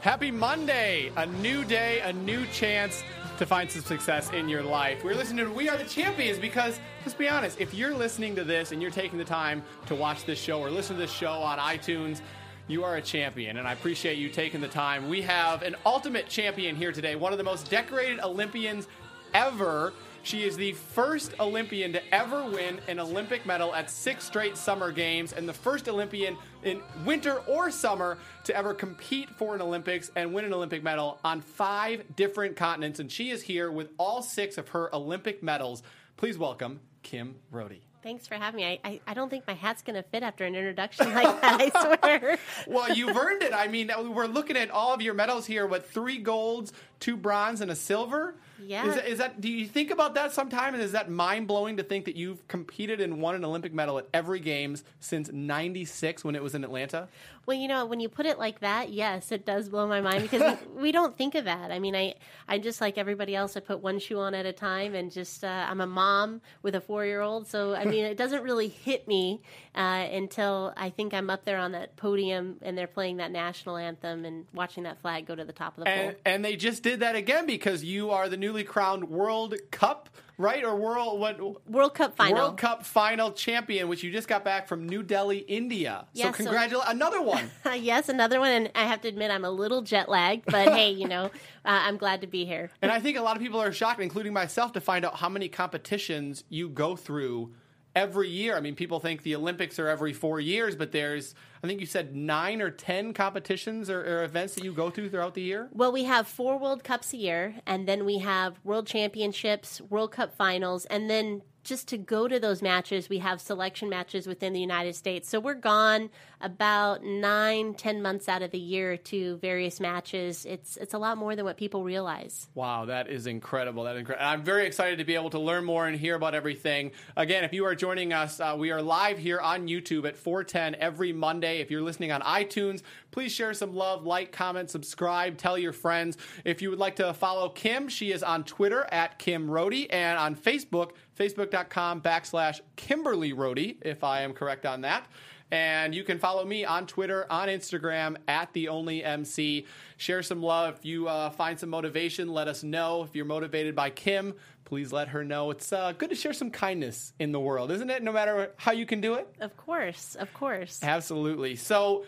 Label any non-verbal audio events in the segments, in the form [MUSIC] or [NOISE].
Happy Monday! A new day, a new chance to find some success in your life. We're listening to We Are the Champions because, let's be honest, if you're listening to this and you're taking the time to watch this show or listen to this show on iTunes, you are a champion, and I appreciate you taking the time. We have an ultimate champion here today, one of the most decorated Olympians ever. She is the first Olympian to ever win an Olympic medal at six straight summer games, and the first Olympian in winter or summer to ever compete for an Olympics and win an Olympic medal on five different continents. And she is here with all six of her Olympic medals. Please welcome Kim Rhode. Thanks for having me. I, I, I don't think my hat's going to fit after an introduction [LAUGHS] like that, I swear. [LAUGHS] well, you've earned it. I mean, we're looking at all of your medals here with three golds, two bronze, and a silver. Yeah. Is that, is that do you think about that sometime? And is that mind blowing to think that you've competed and won an Olympic medal at every games since '96 when it was in Atlanta? Well, you know, when you put it like that, yes, it does blow my mind because [LAUGHS] we don't think of that. I mean, I I just like everybody else. I put one shoe on at a time, and just uh, I'm a mom with a four year old, so I mean, it doesn't really hit me uh, until I think I'm up there on that podium and they're playing that national anthem and watching that flag go to the top of the and, pole. And they just did that again because you are the newly crowned World Cup right? Or world what World Cup final. World Cup final champion, which you just got back from New Delhi, India. Yeah, so congratulations, so, another one. [LAUGHS] yes, another one. And I have to admit, I'm a little jet lagged, but hey, you know, [LAUGHS] uh, I'm glad to be here. And I think a lot of people are shocked, including myself, to find out how many competitions you go through every year. I mean, people think the Olympics are every four years, but there's, I think you said nine or 10 competitions or, or, events that you go through throughout the year? Well, we have four World Cups a year, and then we have World Championships, World Cup finals, and then just to go to those matches, we have selection matches within the United States. So we're gone about nine, ten months out of the year to various matches. It's it's a lot more than what people realize. Wow, that is incredible. That incredible. I'm very excited to be able to learn more and hear about everything. Again, if you are joining us, uh, we are live here on YouTube at 410 every Monday. If you're listening on iTunes, please share some love, like, comment, subscribe, tell your friends. If you would like to follow Kim, she is on Twitter at Kim Rhode and on Facebook facebook.com backslash Kimberly Rhode, if I am correct on that. And you can follow me on Twitter, on Instagram, at the only MC. Share some love. If you uh, find some motivation, let us know. If you're motivated by Kim, please let her know. It's uh, good to share some kindness in the world, isn't it? No matter how you can do it. Of course, of course. Absolutely. So,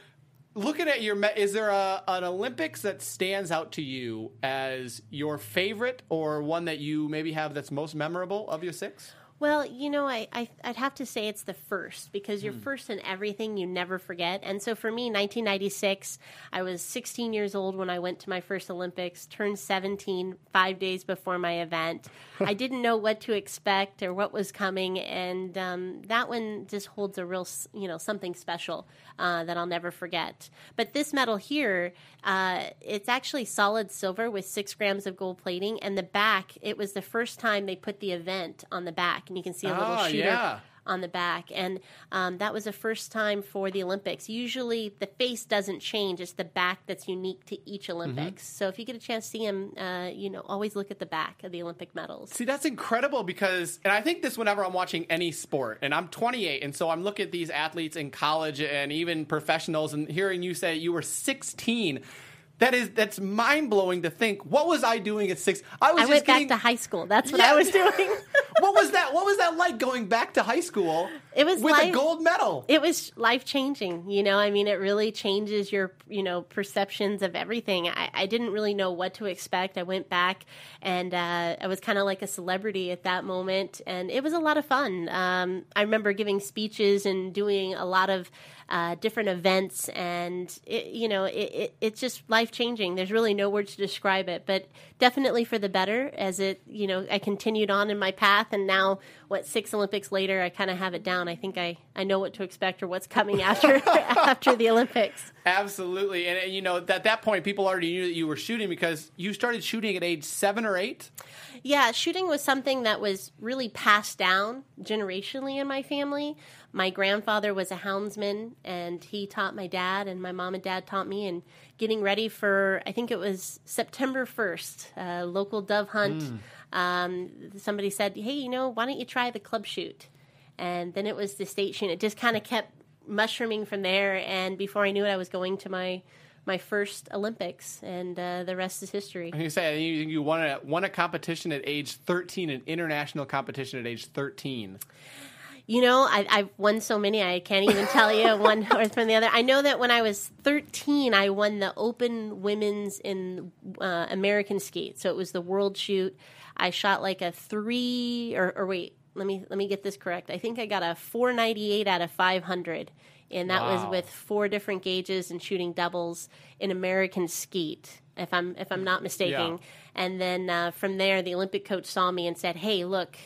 looking at your, is there a, an Olympics that stands out to you as your favorite, or one that you maybe have that's most memorable of your six? Well, you know, I, I would have to say it's the first because you're mm. first in everything you never forget. And so for me, 1996, I was 16 years old when I went to my first Olympics. Turned 17 five days before my event. [LAUGHS] I didn't know what to expect or what was coming, and um, that one just holds a real, you know, something special uh, that I'll never forget. But this medal here, uh, it's actually solid silver with six grams of gold plating, and the back. It was the first time they put the event on the back and you can see a little ah, shooter yeah. on the back. And um, that was the first time for the Olympics. Usually, the face doesn't change; it's the back that's unique to each Olympics. Mm-hmm. So if you get a chance to see him, uh, you know, always look at the back of the Olympic medals. See, that's incredible because, and I think this whenever I'm watching any sport, and I'm 28, and so I'm looking at these athletes in college and even professionals, and hearing you say you were 16 that is that's mind blowing to think. What was I doing at six? I was. I went getting, back to high school. That's what yeah. I was doing. [LAUGHS] [LAUGHS] what was that? What was that like going back to high school? It was with life, a gold medal. It was life changing. You know, I mean, it really changes your you know perceptions of everything. I, I didn't really know what to expect. I went back and uh, I was kind of like a celebrity at that moment, and it was a lot of fun. Um, I remember giving speeches and doing a lot of uh, different events, and it, you know, it, it, it's just life changing. There's really no words to describe it, but definitely for the better. As it, you know, I continued on in my path, and now what six Olympics later, I kind of have it down. I think I, I know what to expect or what's coming after [LAUGHS] after the Olympics. Absolutely, and, and you know, at that point, people already knew that you were shooting because you started shooting at age seven or eight. Yeah, shooting was something that was really passed down generationally in my family. My grandfather was a houndsman, and he taught my dad, and my mom and dad taught me. And getting ready for, I think it was September 1st, a local dove hunt. Mm. Um, somebody said, Hey, you know, why don't you try the club shoot? And then it was the state shoot. It just kind of kept mushrooming from there. And before I knew it, I was going to my my first Olympics, and uh, the rest is history. You say you, you won a won a competition at age 13, an international competition at age 13. You know, I, I've won so many, I can't even tell you [LAUGHS] one horse from the other. I know that when I was 13, I won the Open Women's in uh, American Skeet. So it was the World Shoot. I shot like a three, or, or wait, let me let me get this correct. I think I got a 498 out of 500 and that Wow. was with four different gauges and shooting doubles in American Skeet, if I'm if I'm not mistaken. And then uh, from there, the Olympic coach saw me and said, "Hey, look."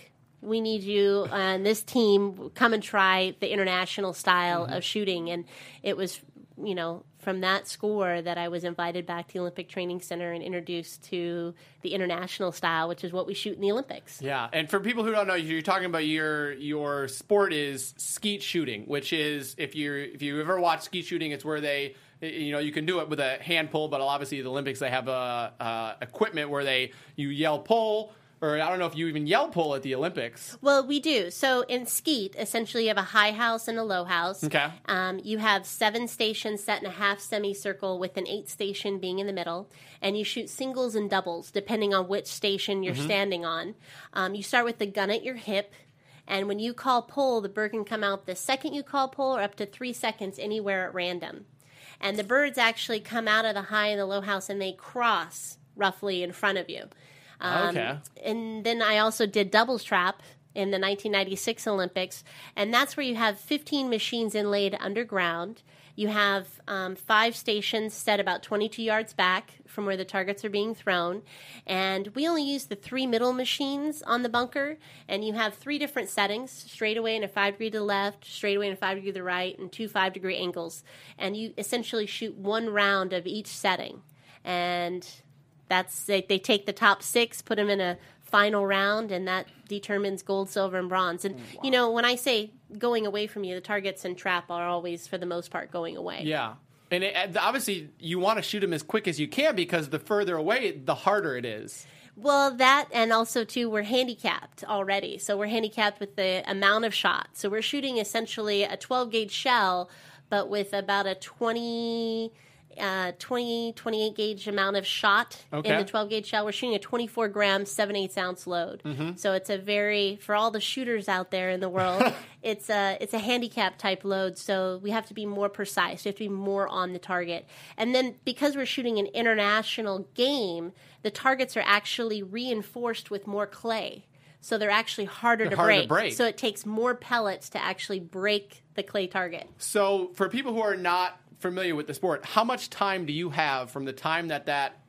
We need you on this team. Come and try the international style of shooting. And it was, you know, from that score that I was invited back to the Olympic Training Center and introduced to the international style, which is what we shoot in the Olympics. Yeah, and for people who don't know, you're talking about your your sport is skeet shooting, which is if you if you ever watch skeet shooting, it's where they you know you can do it with a hand pull, but obviously the Olympics they have a, uh equipment where they you yell pull. Or I don't know if you even yell pull at the Olympics. Well, we do. So in skeet, essentially, you have a high house and a low house. Okay. Um, you have seven stations set in a half semicircle with an eighth station being in the middle, and you shoot singles and doubles depending on which station you're standing on. Um, you start with the gun at your hip. And when you call pull, the bird can come out the second you call pull or up to three seconds anywhere at random. And the birds actually come out of the high and the low house and they cross roughly in front of you. Um, Okay. And then I also did double trap in the 1996 Olympics, and that's where you have 15 machines inlaid underground. You have um, five stations set about 22 yards back from where the targets are being thrown, and we only use the three middle machines on the bunker. And you have three different settings: straightaway and a five degree to the left, straightaway and a five degree to the right, and two five degree angles. And you essentially shoot one round of each setting, and that's they, they take the top six, put them in a final round, and that determines gold, silver, and bronze. And you know, when I say going away from you, the targets and trap are always, for the most part, going away. Yeah. And it, and obviously, you want to shoot them as quick as you can because the further away, the harder it is. Well, that and also too, we're handicapped already. So we're handicapped with the amount of shots. So we're shooting essentially a 12 gauge shell, but with about a 20. Uh, 20, 28 gauge amount of shot Okay. in the 12 gauge shell. We're shooting a 24 gram, 7 8 ounce load. So it's a very, for all the shooters out there in the [LAUGHS] world, it's a, it's a handicap type load. So we have to be more precise. We have to be more on the target. And then because we're shooting an international game, the targets are actually reinforced with more clay. So they're actually harder, to, harder to break. break. So it takes more pellets to actually break the clay target. So, for people who are not familiar with the sport, how much time do you have from the time that that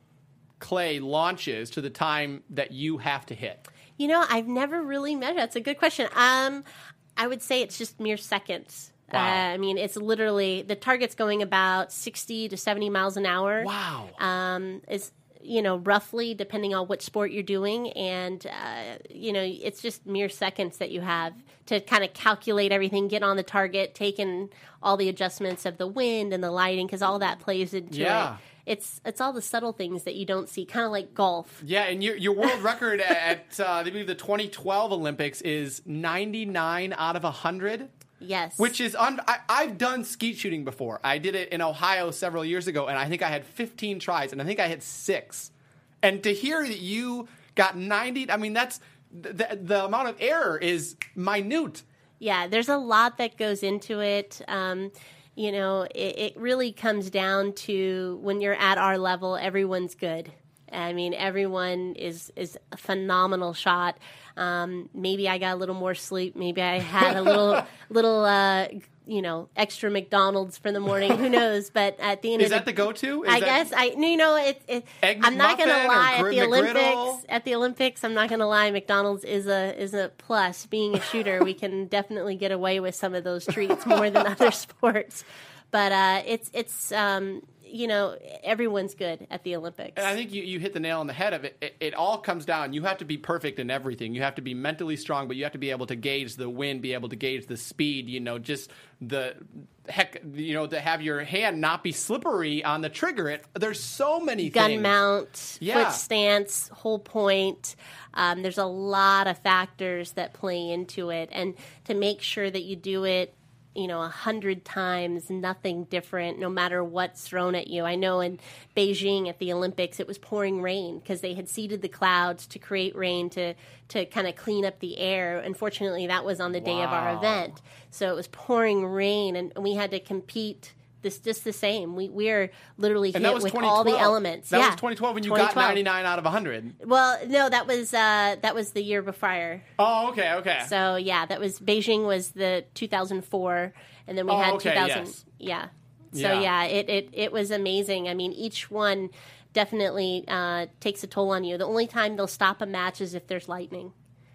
clay launches to the time that you have to hit? You know, I've never really measured. That's a good question. Um, I would say it's just mere seconds. Wow. Uh, I mean, it's literally the target's going about sixty to seventy miles an hour. Wow. Um, is you know roughly depending on what sport you're doing, and uh, you know it's just mere seconds that you have to kind of calculate everything, get on the target, take in all the adjustments of the wind and the lighting, because all that plays into Yeah. it. It's it's all the subtle things that you don't see, kind of like golf. Yeah, and your your world record at uh, I believe the 2012 Olympics is 99 out of 100. Yes, Which is un- I, I've done skeet shooting before. I did it in Ohio several years ago, and I think I had 15 tries, and I think I hit six. And to hear that you got 90, I mean that's the, the amount of error is minute. yeah, there's a lot that goes into it. Um, you know, it, it really comes down to when you're at our level, everyone's good. I mean, everyone is is a phenomenal shot. Um, maybe I got a little more sleep. Maybe I had a little [LAUGHS] little uh, you know extra McDonald's for the morning. Who [LAUGHS] knows? But at the end Is of that the go-to? Is I that- guess I. You know, it. it I'm not going to lie at the Olympics. At the Olympics, I'm not going to lie. McDonald's is a is a plus. Being a shooter, we can [LAUGHS] definitely get away with some of those treats more than [LAUGHS] other sports. But uh, it's it's um, you know everyone's good at the Olympics. And I think you, you hit the nail on the head of it. it. It all comes down. You have to be perfect in everything. You have to be mentally strong, but you have to be able to gauge the wind, be able to gauge the speed. You know, just the heck. You know, to have your hand not be slippery on the trigger. It there's so many gun things. mount, Yeah. foot stance, whole point. Um, there's a lot of factors that play into it, and to make sure that you do it you know, a hundred times, nothing different, no matter what's thrown at you. I know in Beijing at the Olympics, it was pouring rain because they had seeded the clouds to create rain to to kind of clean up the air. Unfortunately, that was on the day of our event, so it was pouring rain, and we had to compete. This just the same. We we are literally And hit with 2012. all the elements. That yeah, was 2012 when you got 99 out of 100. Well, no, that was uh, that was the year before. Oh, okay, okay. So yeah, that was Beijing was the 2004, and then we Oh, had okay, 2000. yes. Yeah. So Yeah. yeah. it, it it was amazing. I mean, each one definitely uh, takes a toll on you. The only time they'll stop a match is if there's lightning.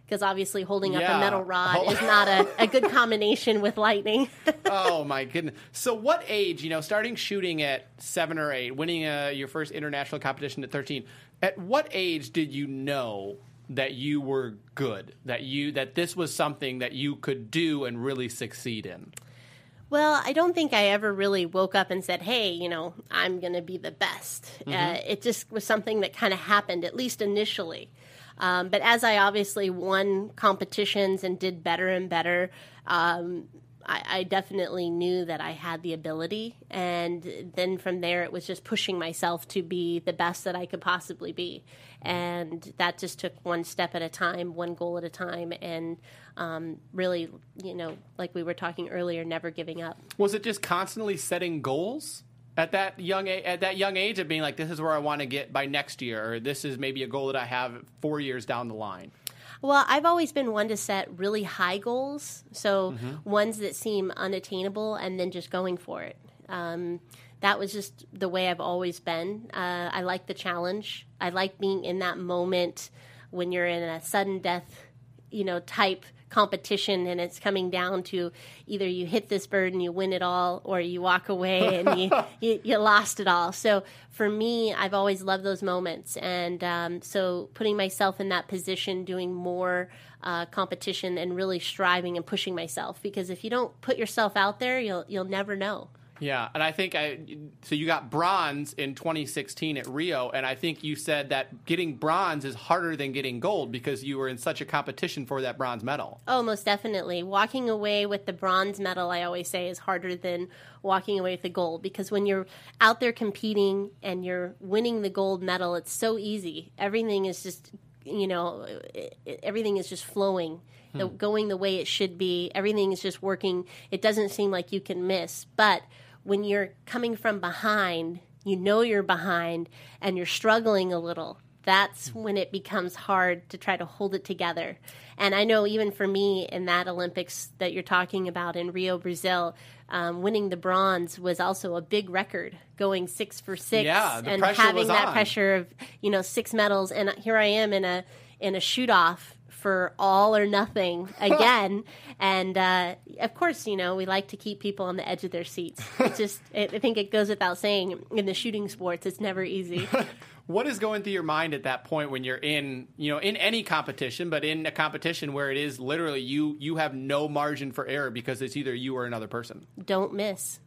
Because obviously, holding up a metal rod Oh. is not a, a good [LAUGHS] combination with lightning. [LAUGHS] oh my goodness. So what age, you know, starting shooting at 7 or 8, winning uh, your first international competition at 13, at what age did you know that you were good? That you that this was something that you could do and really succeed in? Well, I don't think I ever really woke up and said, "Hey, you know, I'm going to be the best." Mm-hmm. Uh, it just was something that kind of happened, at least initially. Um, but as I obviously won competitions and did better and better, um, I, I definitely knew that I had the ability. And then from there, it was just pushing myself to be the best that I could possibly be. And that just took one step at a time, one goal at a time, and um, really, you know, like we were talking earlier, never giving up. Was it just constantly setting goals at that young a- at that young age of being like this is where I want to get by next year or this is maybe a goal that I have 4 years down the line? Well, I've always been one to set really high goals, so ones that seem unattainable, and then just going for it. Um, that was just the way I've always been. Uh, I like the challenge. I like being in that moment when you're in a sudden death, you know, type competition, and it's coming down to either you hit this bird and you win it all, or you walk away and you, [LAUGHS] you you lost it all. So for me, I've always loved those moments, and um, so putting myself in that position, doing more uh, competition, and really striving and pushing myself. Because if you don't put yourself out there, you'll you'll never know. Yeah, and I think I so you got bronze in 2016 at Rio, and I think you said that getting bronze is harder than getting gold because you were in such a competition for that bronze medal. Oh, most definitely. Walking away with the bronze medal, I always say, is harder than walking away with the gold because when you're out there competing and you're winning the gold medal, it's so easy. Everything is just, you know, everything is just flowing, the, hmm. going the way it should be. Everything is just working. It doesn't seem like you can miss. But when you're coming from behind, you know you're behind and you're struggling a little that's when it becomes hard to try to hold it together. And I know even for me in that Olympics that you're talking about in Rio, Brazil, um, winning the bronze was also a big record, going six for six Yeah, and having that on. pressure of you know six medals. And here I am in a in a shoot off for all or nothing [LAUGHS] again. and uh, of course, you know we like to keep people on the edge of their seats. [LAUGHS] It's just it, I think it goes without saying in the shooting sports, it's never easy. [LAUGHS] What is going through your mind at that point when you're in, you know, in any competition, but in a competition where it is literally you you have no margin for error because it's either you or another person. don't miss.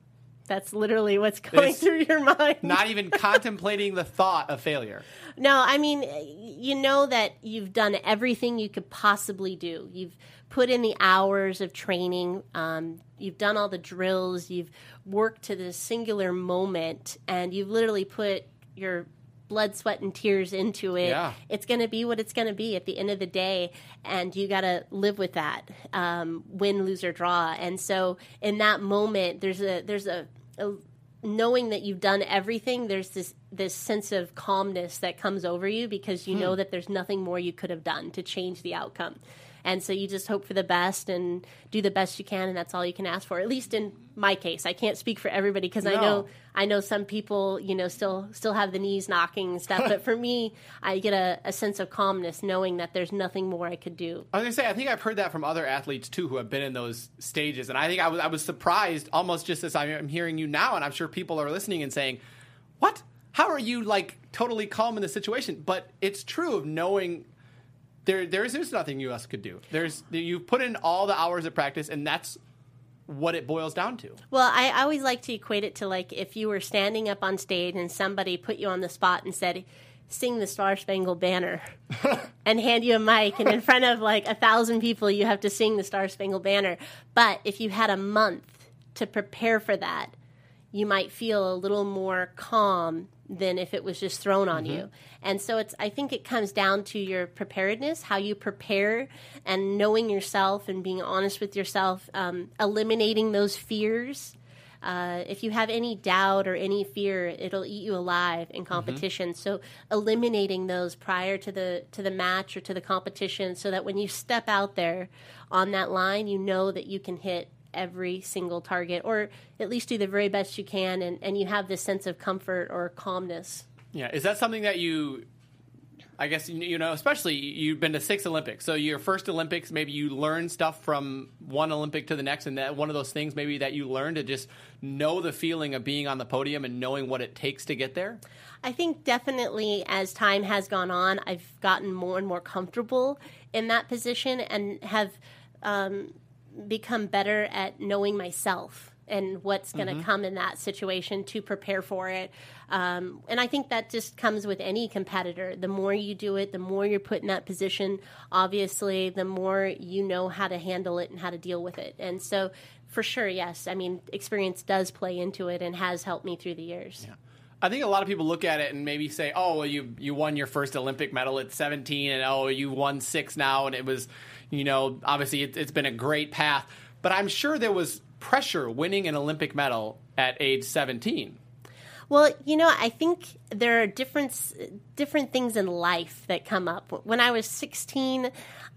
That's literally what's going It's through your mind. Not even [LAUGHS] contemplating the thought of failure. no, I mean, you know that you've done everything you could possibly do. You've put in the hours of training. Um, you've done all the drills. You've worked to this singular moment, and you've literally put your blood, sweat, and tears into it. Yeah. It's going to be what it's going to be at the end of the day, and you got to live with that, um, win, lose, or draw. And so, in that moment, there's a there's a, a knowing that you've done everything. There's this this sense of calmness that comes over you because you know that there's nothing more you could have done to change the outcome. And so you just hope for the best and do the best you can, and that's all you can ask for. At least in my case, I can't speak for everybody because I know I know some people, you know, still still have the knees knocking and stuff. but for [LAUGHS] me, I get a, a sense of calmness knowing that there's nothing more I could do. I was gonna say, I think I've heard that from other athletes too who have been in those stages, and I think I was I was surprised almost just as I'm hearing you now, and I'm sure people are listening and saying, "What? How are you like totally calm in the situation?" But it's true of knowing there there's there's nothing US could do. There's you've put in all the hours of practice, and that's what it boils down to. Well, I I always like to equate it to like if you were standing up on stage and somebody put you on the spot and said, "Sing the Star Spangled Banner," [LAUGHS] and hand you a mic, and in front of like a thousand people, you have to sing the Star Spangled Banner. But if you had a month to prepare for that, you might feel a little more calm than if it was just thrown on Mm-hmm. you. And so it's I think it comes down to your preparedness, how you prepare and knowing yourself and being honest with yourself, um, eliminating those fears. Uh, if you have any doubt or any fear, it'll eat you alive in competition. So eliminating those prior to the to the match or to the competition, so that when you step out there on that line, you know that you can hit every single target, or at least do the very best you can, and, and you have this sense of comfort or calmness. Yeah, is that something that you? I guess you- know, especially you've been to six Olympics. So your first Olympics, maybe you learn stuff from one Olympic to the next, and that one of those things maybe that you learn to just know the feeling of being on the podium and knowing what it takes to get there. I think definitely as time has gone on, I've gotten more and more comfortable in that position and have um, become better at knowing myself and what's going to come in that situation to prepare for it. Um, and I think that just comes with any competitor. The more you do it, the more you're put in that position, obviously, the more you know how to handle it and how to deal with it. And so, for sure, yes, I mean, experience does play into it and has helped me through the years. I think a lot of people look at it and maybe say, "Oh, well, you you won your first Olympic medal at 17, and oh, you won six now, and it was, you know, obviously it, it's been a great path." But I'm sure there was pressure winning an Olympic medal at age 17. Well, you know, I think there are different different things in life that come up. When I was 16,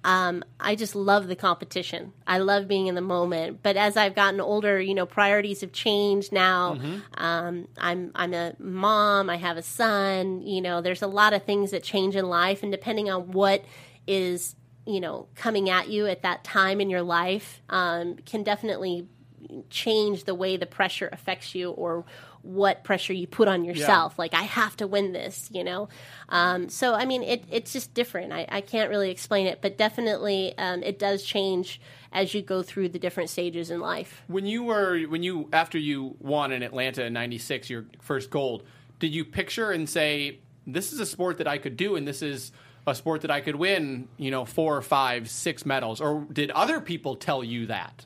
um, I just love the competition. I love being in the moment. But as I've gotten older, you know, priorities have changed now. Um, I'm I'm a mom. I have a son. You know, there's a lot of things that change in life, and depending on what is you know coming at you at that time in your life, um, can definitely change the way the pressure affects you or what pressure you put on yourself. Like i have to win this you know? Um, so i mean it, it's just different. I, I can't really explain it but definitely um, it does change as you go through the different stages in life. When you were when you after you won in Atlanta in '96 your first gold, did you picture and say, "This is a sport that I could do, and this is a sport that I could win"? You know, four or five, six medals, or did other people tell you that?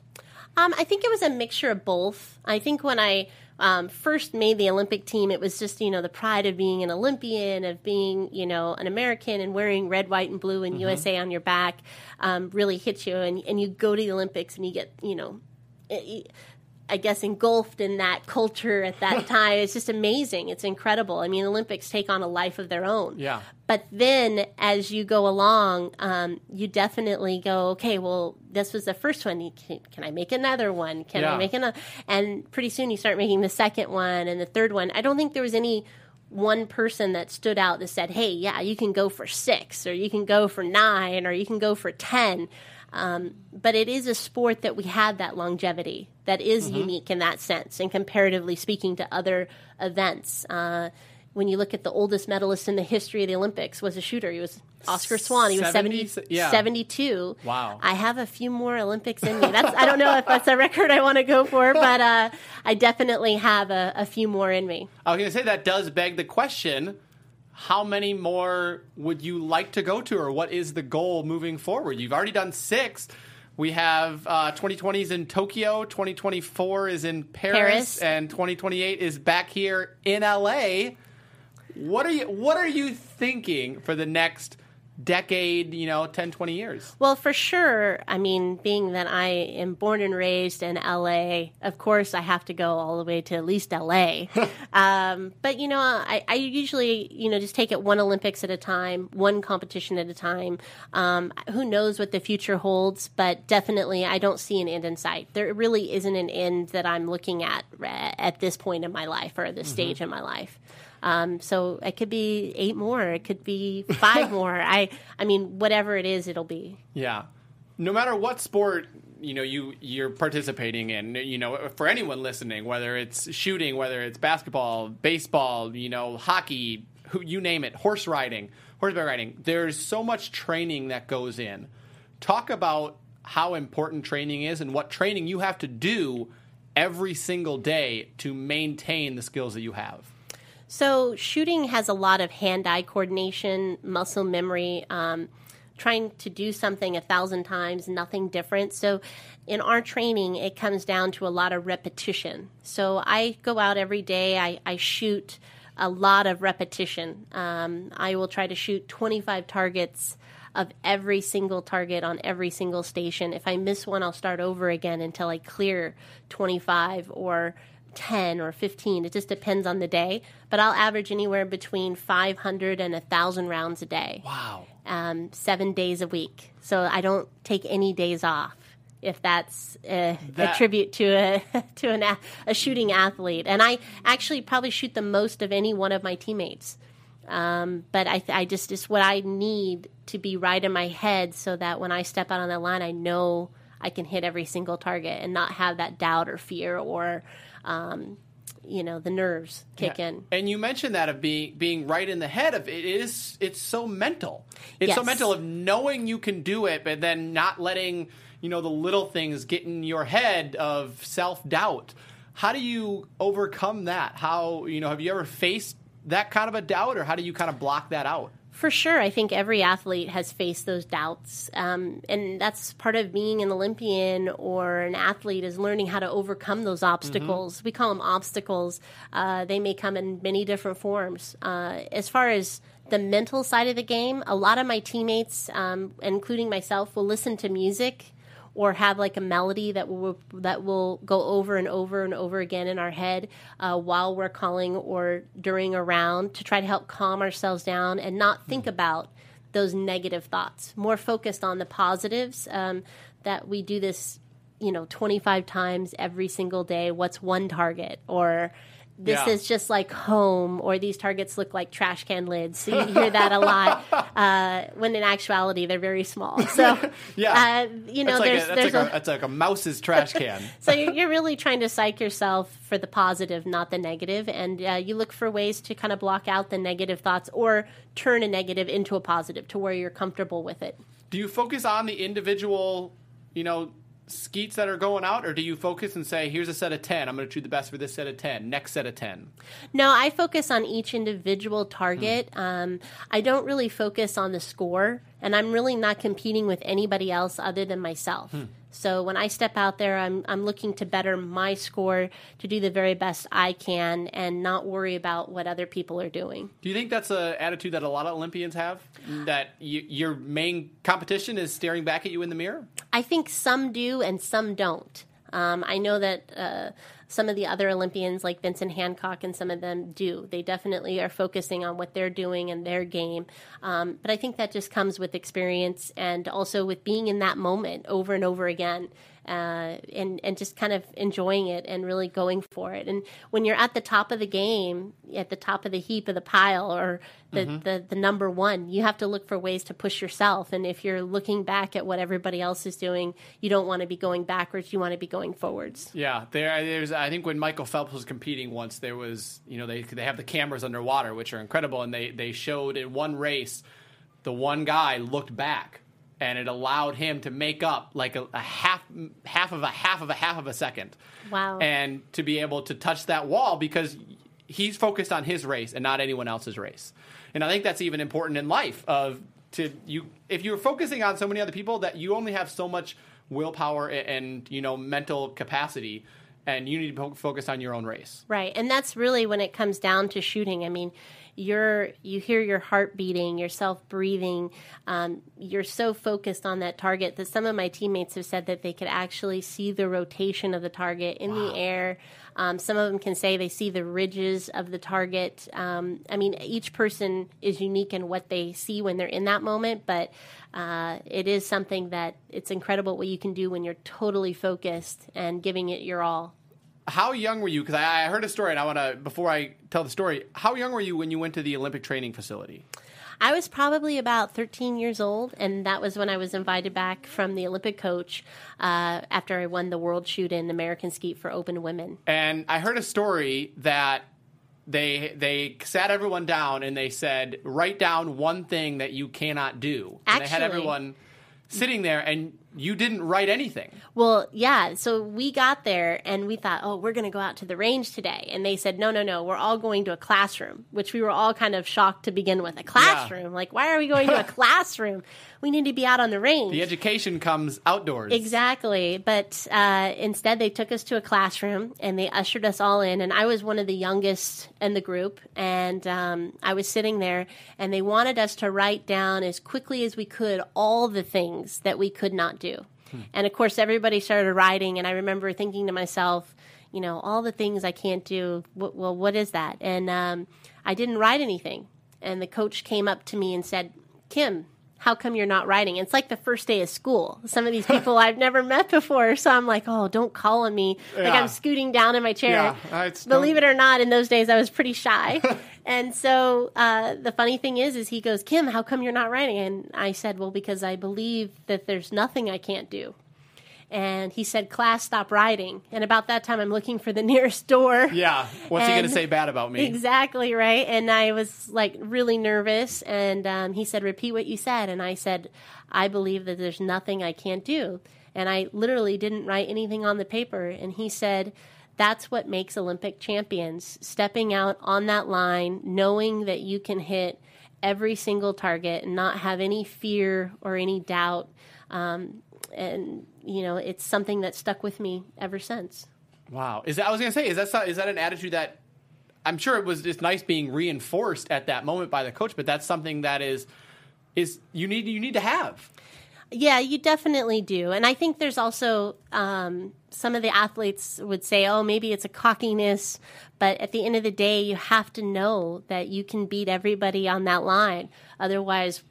Um, I think it was a mixture of both. I think when I um, first made the Olympic team, it was just you know the pride of being an Olympian, of being you know an American, and wearing red, white, and blue and USA on your back um, really hits you, and and you go to the Olympics and you get you know. It, I guess engulfed in that culture at that [LAUGHS] time. It's just amazing. It's incredible. I mean, Olympics take on a life of their own. Yeah. But then as you go along, um, you definitely go, okay, well, this was the first one. Can, can I make another one? Can Yeah. I make another? And pretty soon you start making the second one and the third one. I don't think there was any one person that stood out that said, hey, yeah, you can go for six or you can go for nine or you can go for 10. Um, but it is a sport that we have that longevity that is unique in that sense, and comparatively speaking to other events. Uh, when you look at the oldest medalist in the history of the Olympics was a shooter. He was Oscar Swahn. He was 70 70, yeah. 72. Wow. I have a few more Olympics in me. That's I don't know if that's a record I want to go for, [LAUGHS] but uh, I definitely have a, a few more in me. I was going to say that does beg the question: How many more would you like to go to, or what is the goal moving forward? You've already done six. We have uh, 2020 is in Tokyo, 2024 is in Paris, Paris. and 2028 is back here in LA. What are you What are you thinking for the next decade? You know, 10, 20 years. Well, for sure. I mean, being that I am born and raised in LA, of course I have to go all the way to at least LA. [LAUGHS] um, but you know, I, I usually you know just take it one Olympics at a time, one competition at a time. Um, who knows what the future holds? But definitely, I don't see an end in sight. There really isn't an end that I'm looking at at this point in my life or this stage in my life. Um, so it could be eight more. It could be five [LAUGHS] more. I, I mean, whatever it is, it'll be. Yeah. No matter what sport you know you you're participating in, you know, for anyone listening, whether it's shooting, whether it's basketball, baseball, you know, hockey, who you name it, horse riding, horseback riding, there's so much training that goes in. Talk about how important training is and what training you have to do every single day to maintain the skills that you have. So shooting has a lot of hand-eye coordination, muscle memory. Um, trying to do something a thousand times, nothing different. So, in our training, it comes down to a lot of repetition. So, I go out every day, I, I shoot a lot of repetition. Um, I will try to shoot 25 targets of every single target on every single station. If I miss one, I'll start over again until I clear 25 or 10 or 15. It just depends on the day. But I'll average anywhere between 500 and 1,000 rounds a day. Wow. Um, seven days a week. So I don't take any days off. If that's a, That- a tribute to a [LAUGHS] to an, a, shooting athlete, and I actually probably shoot the most of any one of my teammates. Um, but I, I just it's what I need to be right in my head so that when I step out on the line, I know I can hit every single target and not have that doubt or fear or, um, you know, the nerves kick Yeah. in. And you mentioned that of being being right in the head of it is it's so mental. It's so mental of knowing you can do it, but then not letting you know the little things get in your head of self doubt. How do you overcome that? How you know have you ever faced that kind of a doubt, or how do you kind of block that out? For sure, I think every athlete has faced those doubts, um, and that's part of being an Olympian or an athlete is learning how to overcome those obstacles. We call them obstacles. Uh, they may come in many different forms. Uh, as far as the mental side of the game, a lot of my teammates, um, including myself, will listen to music or have like a melody that will that will go over and over and over again in our head uh, while we're calling or during a round to try to help calm ourselves down and not think about those negative thoughts. More focused on the positives. Um, that we do this, you know, twenty five times every single day. What's one target or this Yeah. is just like home, or these targets look like trash can lids. So you hear that a lot. [LAUGHS] Uh, when in actuality, they're very small. [LAUGHS] So, Yeah. uh, you know, That's like, a, that's, there's like a, a, that's like a mouse's trash can. [LAUGHS] so you're, you're really trying to psych yourself for the positive, not the negative, and uh, you look for ways to kind of block out the negative thoughts or turn a negative into a positive to where you're comfortable with it. Do you focus on the individual, you know, skeets that are going out, or do you focus and say, "Here's a set of ten. I'm going to choose the best for this set of ten. Next set of 10. No, I focus on each individual target. Um, I don't really focus on the score, and I'm really not competing with anybody else other than myself. So when I step out there, I'm I'm looking to better my score to do the very best I can, and not worry about what other people are doing. Do you think that's an attitude that a lot of Olympians have? That y- your main competition is staring back at you in the mirror? I think some do and some don't. Um, I know that uh, some of the other Olympians, like Vincent Hancock, and some of them do. They definitely are focusing on what they're doing in their game. Um, but I think that just comes with experience and also with being in that moment over and over again. Uh, and and just kind of enjoying it and really going for it. And when you're at the top of the game, at the top of the heap of the pile, or the, the the number one, you have to look for ways to push yourself. And if you're looking back at what everybody else is doing, you don't want to be going backwards. You want to be going forwards. Yeah, there. There's. I think when Michael Phelps was competing once, there was. You know, they they have the cameras underwater, which are incredible, and they they showed in one race, the one guy looked back, and it allowed him to make up like a, a half half of a half of a half of a second. Wow. And to be able to touch that wall because he's focused on his race and not anyone else's race. And I think that's even important in life of to you if you're focusing on so many other people that you only have so much willpower and, and you know mental capacity and you need to focus on your own race. Right. And that's really when it comes down to shooting. I mean, you're you hear your heart beating, yourself breathing. Um, you're so focused on that target that some of my teammates have said that they could actually see the rotation of the target in the air. Um, some of them can say they see the ridges of the target. Um, I mean, each person is unique in what they see when they're in that moment, but uh, it is something that it's incredible what you can do when you're totally focused and giving it your all. How young were you? Because I, I heard a story, and I want to before I tell the story. How young were you when you went to the Olympic training facility? I was probably about 13 years old, and that was when I was invited back from the Olympic coach uh, after I won the world shoot in American Skeet for open women. And I heard a story that they they sat everyone down and they said, write down one thing that you cannot do. And they had everyone sitting there, and you didn't write anything. Well, yeah. So we got there and we thought, oh, we're going to go out to the range today. And they said, no, no, no, we're all going to a classroom, which we were all kind of shocked to begin with. A classroom? Yeah. Like, why are we going to a [LAUGHS] classroom? We need to be out on the range. The education comes outdoors. Exactly. But uh, instead, they took us to a classroom and they ushered us all in. And I was one of the youngest in the group. And um, I was sitting there and they wanted us to write down as quickly as we could all the things that we could not do. Hmm. And of course, everybody started writing, and I remember thinking to myself, you know, all the things I can't do. well, what is that? And um, I didn't write anything. And the coach came up to me and said, Kim, how come you're not writing? It's like the first day of school. Some of these [LAUGHS] people I've never met before. So I'm like, oh, don't call on me. Yeah. Like I'm scooting down in my chair. Yeah, Believe it or not, in those days I was pretty shy. [LAUGHS] and so uh, the funny thing is, is he goes, Kim, how come you're not writing? And I said, well, because I believe that there's nothing I can't do and he said, "Class, stop writing." And about that time, I'm looking for the [LAUGHS] nearest door. Yeah, what's and he going to say bad about me? Exactly right. And I was like really nervous, and um, he said, "Repeat what you said." And I said, "I believe that there's nothing I can't do." And I literally didn't write anything on the paper. And he said. That's what makes Olympic champions stepping out on that line, knowing that you can hit every single target and not have any fear or any doubt. Um, and you know, it's something that stuck with me ever since. Wow, is that I was gonna say is that is that an attitude that I'm sure it was just nice being reinforced at that moment by the coach, but that's something that is is you need you need to have. Yeah, you definitely do, and I think there's also um, some of the athletes would say, "Oh, maybe it's a cockiness," but at the end of the day, you have to know that you can beat everybody on that line. Otherwise,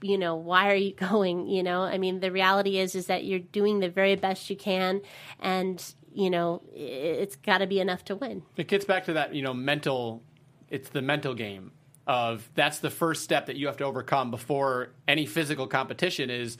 you know why are you [LAUGHS] going you know? I mean the reality is is that you're doing the very best you can and you know it's got to be enough to win. It gets back to that you know mental it's the mental game of that's the first step that you have to overcome before any physical competition is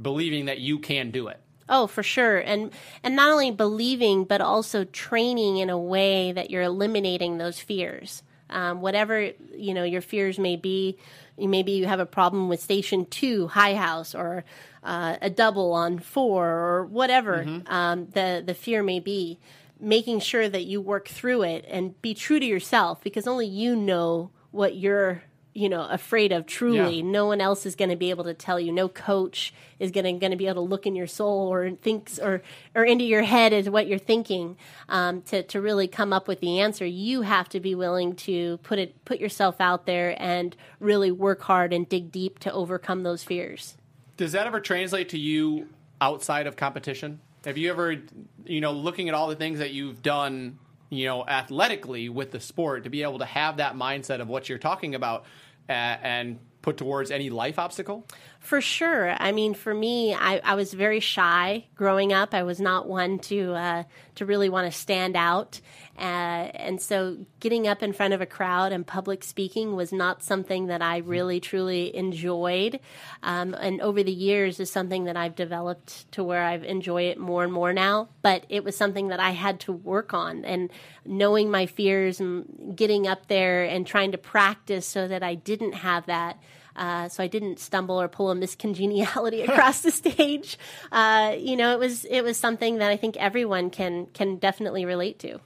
believing that you can do it Oh, for sure. And and not only believing but also training in a way that you're eliminating those fears. Um, whatever, you know, your fears may be, maybe you have a problem with station two high house or uh, a double on four or whatever mm-hmm. um, the the fear may be making sure that you work through it and be true to yourself because only you know what you're you know afraid of truly. Yeah. no one else is going to be able to tell you. No coach is going to be able to look in your soul or thinks or or into your head as what you're thinking um, to to really come up with the answer. You have to be willing to put it put yourself out there and really work hard and dig deep to overcome those fears. Does that ever translate to you outside of competition? Have you ever you know looking at all the things that you've done you know athletically with the sport to be able to have that mindset of what you're talking about and put towards any life obstacle? For sure. I mean, for me, I, I was very shy growing up. I was not one to uh, to really want to stand out, uh, and so getting up in front of a crowd and public speaking was not something that I really truly enjoyed. Um, and over the years, is something that I've developed to where I've enjoyed it more and more now. But it was something that I had to work on, and knowing my fears and getting up there and trying to practice so that I didn't have that. Uh, so I didn't stumble or pull a Miss Congeniality [LAUGHS] across the stage. Uh, you know, it was it was something that I think everyone can can definitely relate to.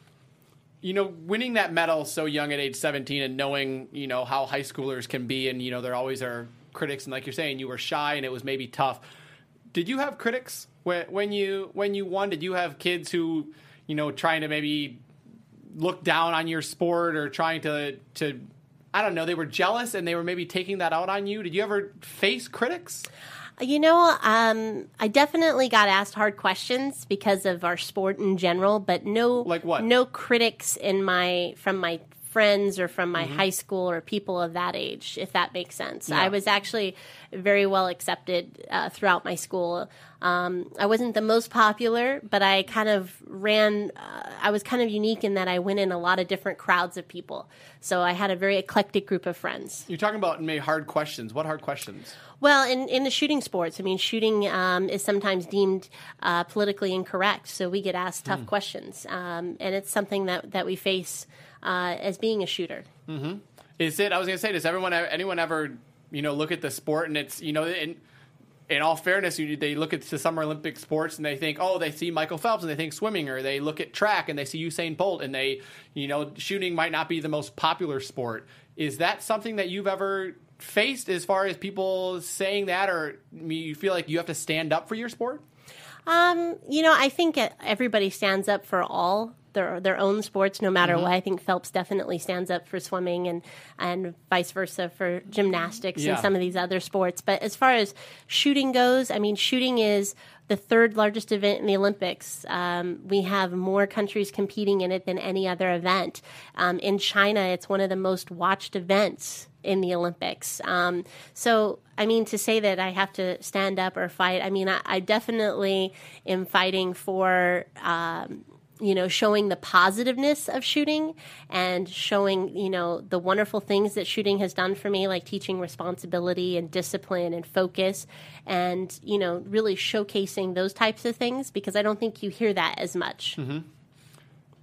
You know, winning that medal so young at age 17 and knowing, you know, how high schoolers can be and, you know, there always are critics and like you're saying, you were shy and it was maybe tough. Did you have critics when, when you when you won? Did you have kids who, you know, trying to maybe look down on your sport or trying to to I don't know, they were jealous and they were maybe taking that out on you. Did you ever face critics? You know, um, I definitely got asked hard questions because of our sport in general, but no, like what? No critics in my from my friends or from my mm-hmm. high school or people of that age, if that makes sense. Yeah. I was actually very well accepted uh, throughout my school. Um, I wasn't the most popular, but I kind of ran, uh, I was kind of unique in that I went in a lot of different crowds of people. So I had a very eclectic group of friends. You're talking about maybe hard questions. What hard questions? Well, in, in the shooting sports, I mean, shooting um, is sometimes deemed uh, politically incorrect. So we get asked tough mm. questions. Um, and it's something that, that we face uh, as being a shooter. Mm-hmm. Is it? I was going to say, does everyone, anyone ever, you know, look at the sport and it's, you know, and in all fairness, you, they look at the Summer Olympic sports and they think, oh, they see Michael Phelps and they think swimming, or they look at track and they see Usain Bolt and they, you know, shooting might not be the most popular sport. Is that something that you've ever faced as far as people saying that, or you feel like you have to stand up for your sport? Um, you know, I think everybody stands up for all their their own sports, no matter mm-hmm. what. I think Phelps definitely stands up for swimming, and and vice versa for gymnastics yeah. and some of these other sports. But as far as shooting goes, I mean, shooting is the third largest event in the Olympics. Um, we have more countries competing in it than any other event. Um, in China, it's one of the most watched events in the Olympics. Um, so, I mean, to say that I have to stand up or fight, I mean, I, I definitely am fighting for. Um, you know, showing the positiveness of shooting and showing, you know, the wonderful things that shooting has done for me, like teaching responsibility and discipline and focus and, you know, really showcasing those types of things because I don't think you hear that as much. Mm-hmm.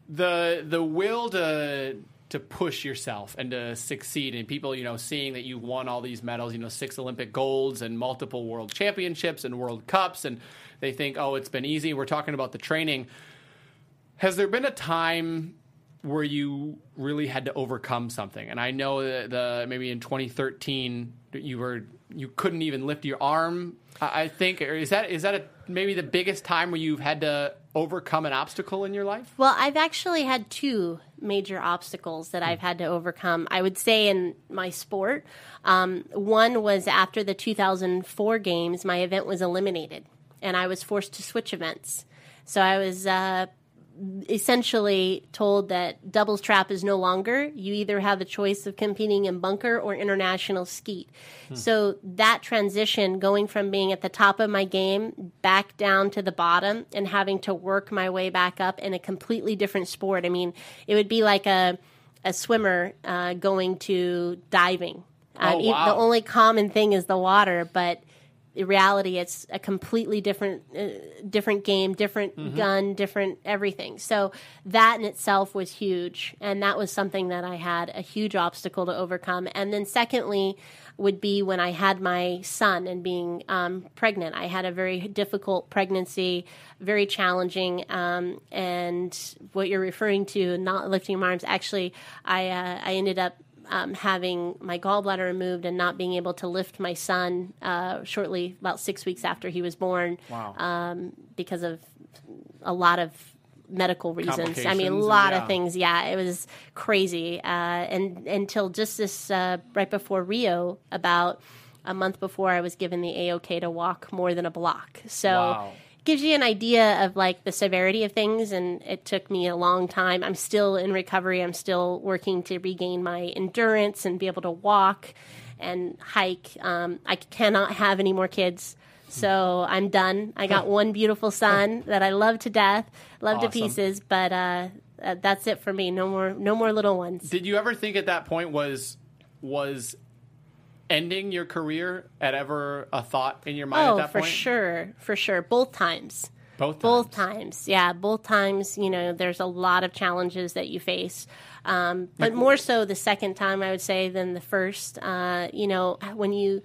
The, the will to to push yourself and to succeed and people you know seeing that you've won all these medals you know six olympic golds and multiple world championships and world cups and they think oh it's been easy we're talking about the training has there been a time where you really had to overcome something and i know that the maybe in 2013 you were you couldn't even lift your arm i think or is that is that a, maybe the biggest time where you've had to overcome an obstacle in your life well i've actually had two major obstacles that I've had to overcome. I would say in my sport, um, one was after the 2004 games, my event was eliminated, and I was forced to switch events. So I was uh, essentially told that doubles trap is no longer. You either have the choice of competing in bunker or international skeet. Hmm. So that transition, going from being at the top of my game back down to the bottom and having to work my way back up in a completely different sport. I mean, it would be like a a swimmer uh, going to diving. Oh, wow. The only common thing is the water, but in reality it's a completely different uh, different game different mm-hmm. gun different everything. So that in itself was huge and that was something that i had a huge obstacle to overcome. And then secondly would be when i had my son and being um, pregnant. I had a very difficult pregnancy very challenging um, and what you're referring to not lifting my arms actually i uh, i ended up um, having my gallbladder removed and not being able to lift my son uh, shortly, about six weeks after he was born, wow. um, because of a lot of medical reasons. I mean, a lot yeah. of things. Yeah, it was crazy. Uh, and until just this uh, right before Rio, about a month before, I was given the AOK to walk more than a block. So. Wow gives you an idea of like the severity of things and it took me a long time. I'm still in recovery. I'm still working to regain my endurance and be able to walk and hike. Um, i cannot have any more kids. So i'm done. I got [LAUGHS] one beautiful son that i love to death love awesome. to pieces but uh, uh, that's it for me. No more no more little ones. Did you ever think at that point was was ending your career at ever a thought in your mind oh, at that for point? sure, for sure. Both times. Both times. Both times. Yeah, both times, you know, there's a lot of challenges that you face. Um, but more so the second time, I would say, than the first. Uh, you know, when you,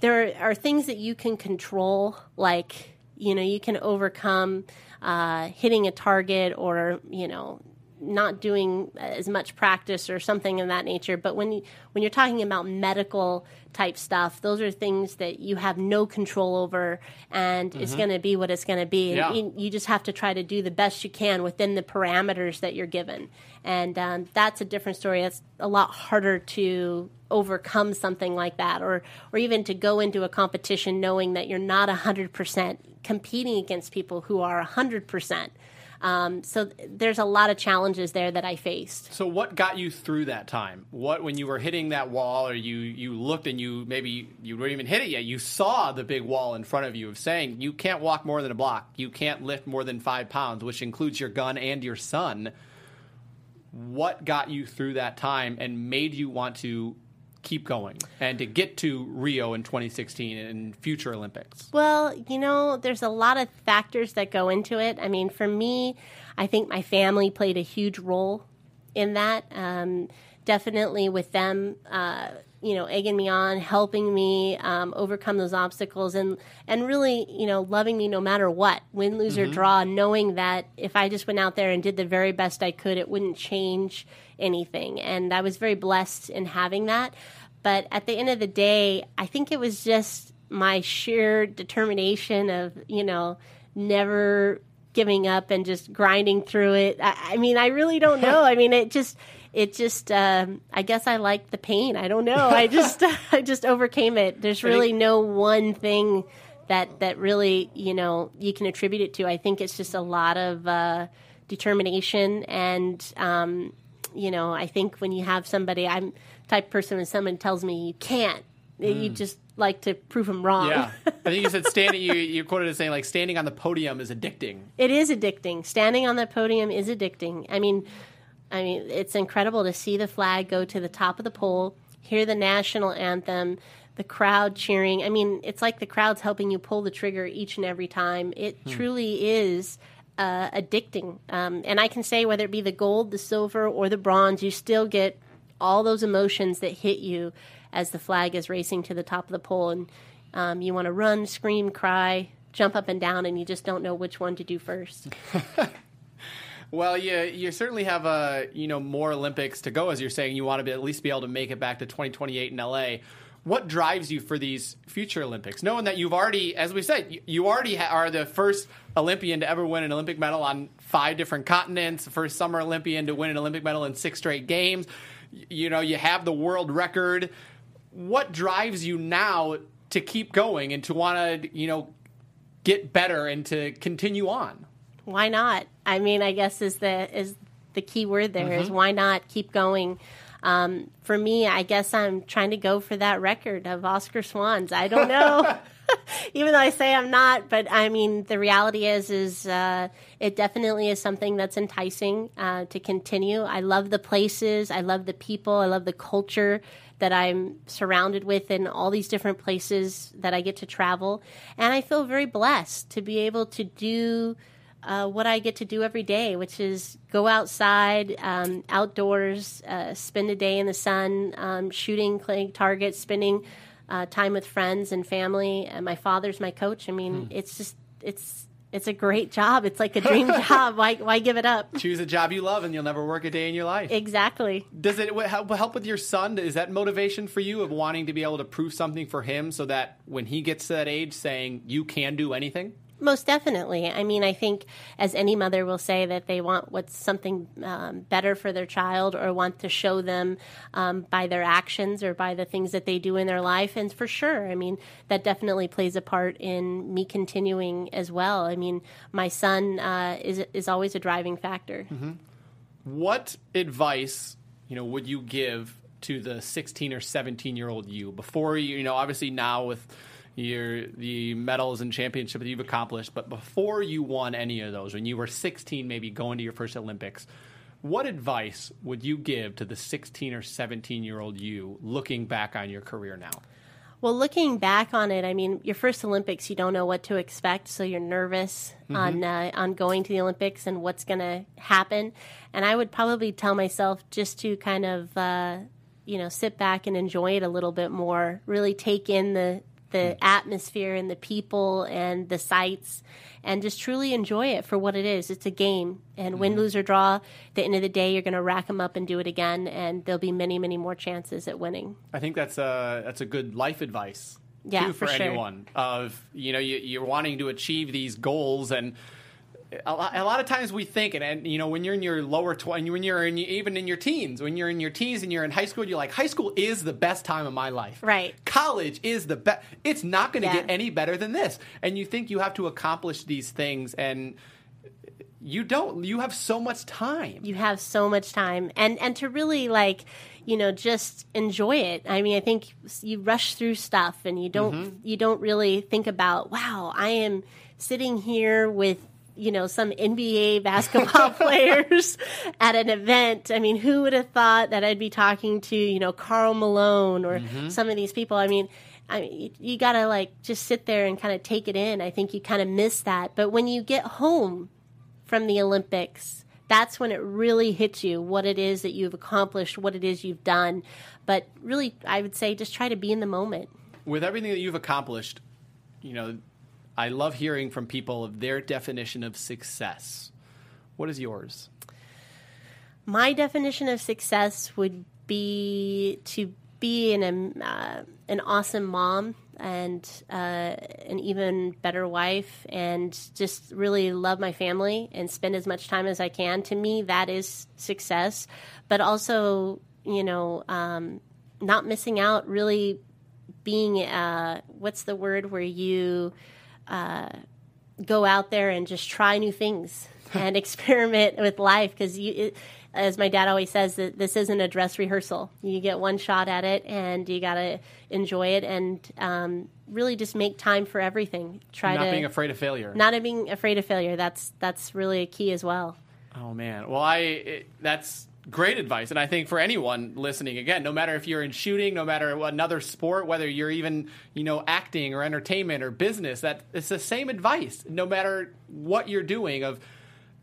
there are things that you can control, like, you know, you can overcome uh, hitting a target or, you know, not doing as much practice or something of that nature. But when you, when you're talking about medical type stuff, those are things that you have no control over, and mm-hmm. it's going to be what it's going to be. Yeah. You, you, just have to try to do the best you can within the parameters that you're given, and um, that's a different story. It's a lot harder to overcome something like that, or or even to go into a competition knowing that you're not hundred percent competing against people who are hundred percent. Um, so there's a lot of challenges there that I faced. So what got you through that time? What when you were hitting that wall, or you you looked and you maybe you didn't even hit it yet, you saw the big wall in front of you of saying you can't walk more than a block, you can't lift more than five pounds, which includes your gun and your son. What got you through that time and made you want to keep going and to get to Rio in 2016 and future Olympics? Well, you know, there's a lot of factors that go into it. I mean, for me, I think my family played a huge role in that. Um, definitely with them, uh, you know, egging me on, helping me um, overcome those obstacles, and and really, you know, loving me no matter what, win, lose, or draw, knowing that if I just went out there and did the very best I could, it wouldn't change anything. And I was very blessed in having that. But at the end of the day, I think it was just my sheer determination of, you know, never giving up and just grinding through it. I, I mean, I really don't know. I mean, it just, it just, um, I guess I like the pain. I don't know. I just, [LAUGHS] I just overcame it. There's really no one thing that, that really, you know, you can attribute it to. I think it's just a lot of, uh, determination and, um, you know, I think when you have somebody, I'm type of person when someone tells me you can't, you mm. just like to prove them wrong. Yeah, [LAUGHS] I think you said standing. You you quoted as saying like standing on the podium is addicting. It is addicting. Standing on the podium is addicting. I mean, I mean, it's incredible to see the flag go to the top of the pole, hear the national anthem, the crowd cheering. I mean, it's like the crowd's helping you pull the trigger each and every time. It hmm. truly is uh, addicting. Um, and I can say whether it be the gold, the silver, or the bronze, you still get all those emotions that hit you as the flag is racing to the top of the pole, and um, you want to run, scream, cry, jump up and down, and you just don't know which one to do first. [LAUGHS] Well, you you certainly have uh, you know more Olympics to go, as you're saying. You want to be, at least be able to make it back to 2028 in LA. What drives you for these future Olympics, knowing that you've already, as we said, you, already ha- are the first Olympian to ever win an Olympic medal on five different continents, the first summer Olympian to win an Olympic medal in six straight games. You know, you have the world record. What drives you now to keep going and to want to, you know, get better and to continue on? why not? I mean, I guess is the is the key word There is mm-hmm. why not keep going. Um, for me, I guess I'm trying to go for that record of Oscar Swahn's. I don't know. [LAUGHS] [LAUGHS] Even though I say I'm not, but I mean the reality is is uh, it definitely is something that's enticing uh, to continue. I love the places, I love the people, I love the culture that I'm surrounded with in all these different places that I get to travel, and I feel very blessed to be able to do uh, what I get to do every day, which is go outside, um, outdoors, uh, spend a day in the sun, um, shooting, playing targets, spending uh, time with friends and family. And my father's my coach. I mean, it's just it's it's a great job. It's like a dream [LAUGHS] job. Why why give it up? Choose a job you love, and you'll never work a day in your life. Exactly. Does it help help with your son? Is that motivation for you of wanting to be able to prove something for him, so that when he gets to that age, saying you can do anything? Most definitely. I mean, I think as any mother will say that they want what's something um, better for their child or want to show them um, by their actions or by the things that they do in their life. And for sure, I mean, that definitely plays a part in me continuing as well. I mean, my son uh, is is always a driving factor. What advice, you know, would you give to the 16 or 17 year old you before you, you know, obviously now with your the medals and championship that you've accomplished, but before you won any of those, when you were 16, maybe going to your first Olympics, what advice would you give to the 16 or 17 year old you looking back on your career now? Well, looking back on it, I mean, your first Olympics, you don't know what to expect, so you're nervous on uh, on going to the Olympics and what's going to happen. And I would probably tell myself just to kind of, uh, you know, sit back and enjoy it a little bit more. Really take in the the atmosphere and the people and the sights, and just truly enjoy it for what it is. It's a game, and win, mm-hmm. lose, or draw. At the end of the day, you're going to rack them up and do it again, and there'll be many, many more chances at winning. I think that's a that's a good life advice. Yeah, too, for, for sure. anyone of you know you, you're wanting to achieve these goals and. A lot, a lot of times we think, and, and you know, when you're in your lower twenties, when you're in, even in your teens, when you're in your teens and you're in high school, you're like, high school is the best time of my life. Right. College is the best. It's not going to Yeah. get any better than this. And you think you have to accomplish these things, and you don't. You have so much time. you have so much time and and to really like you know just enjoy it i mean i think you rush through stuff and you don't mm-hmm. you don't really think about wow i am sitting here with you know some nba basketball [LAUGHS] players at an event i mean who would have thought that i'd be talking to you know karl malone or mm-hmm. some of these people i mean I mean, you, you gotta like just sit there and kind of take it in. I think you kind of miss that. But when you get home from the Olympics, that's when it really hits you what it is that you've accomplished, what it is you've done. But really, I would say just try to be in the moment. With everything that you've accomplished, you know, I love hearing from people of their definition of success. What is yours? My definition of success would be to be an uh, an awesome mom and uh, an even better wife and just really love my family and spend as much time as I can. To me, that is success. But also, you know, um, not missing out, really being uh, what's the word where you uh, go out there and just try new things [LAUGHS] and experiment with life because you. It, as my dad always says, that this isn't a dress rehearsal. You get one shot at it, and you got to enjoy it, and um, really just make time for everything. Try not to, being afraid of failure. Not being afraid of failure. That's that's really a key as well. Oh man, well I it, that's great advice, and I think for anyone listening, again, no matter if you're in shooting, no matter what another sport, whether you're even you know acting or entertainment or business, that it's the same advice. No matter what you're doing, of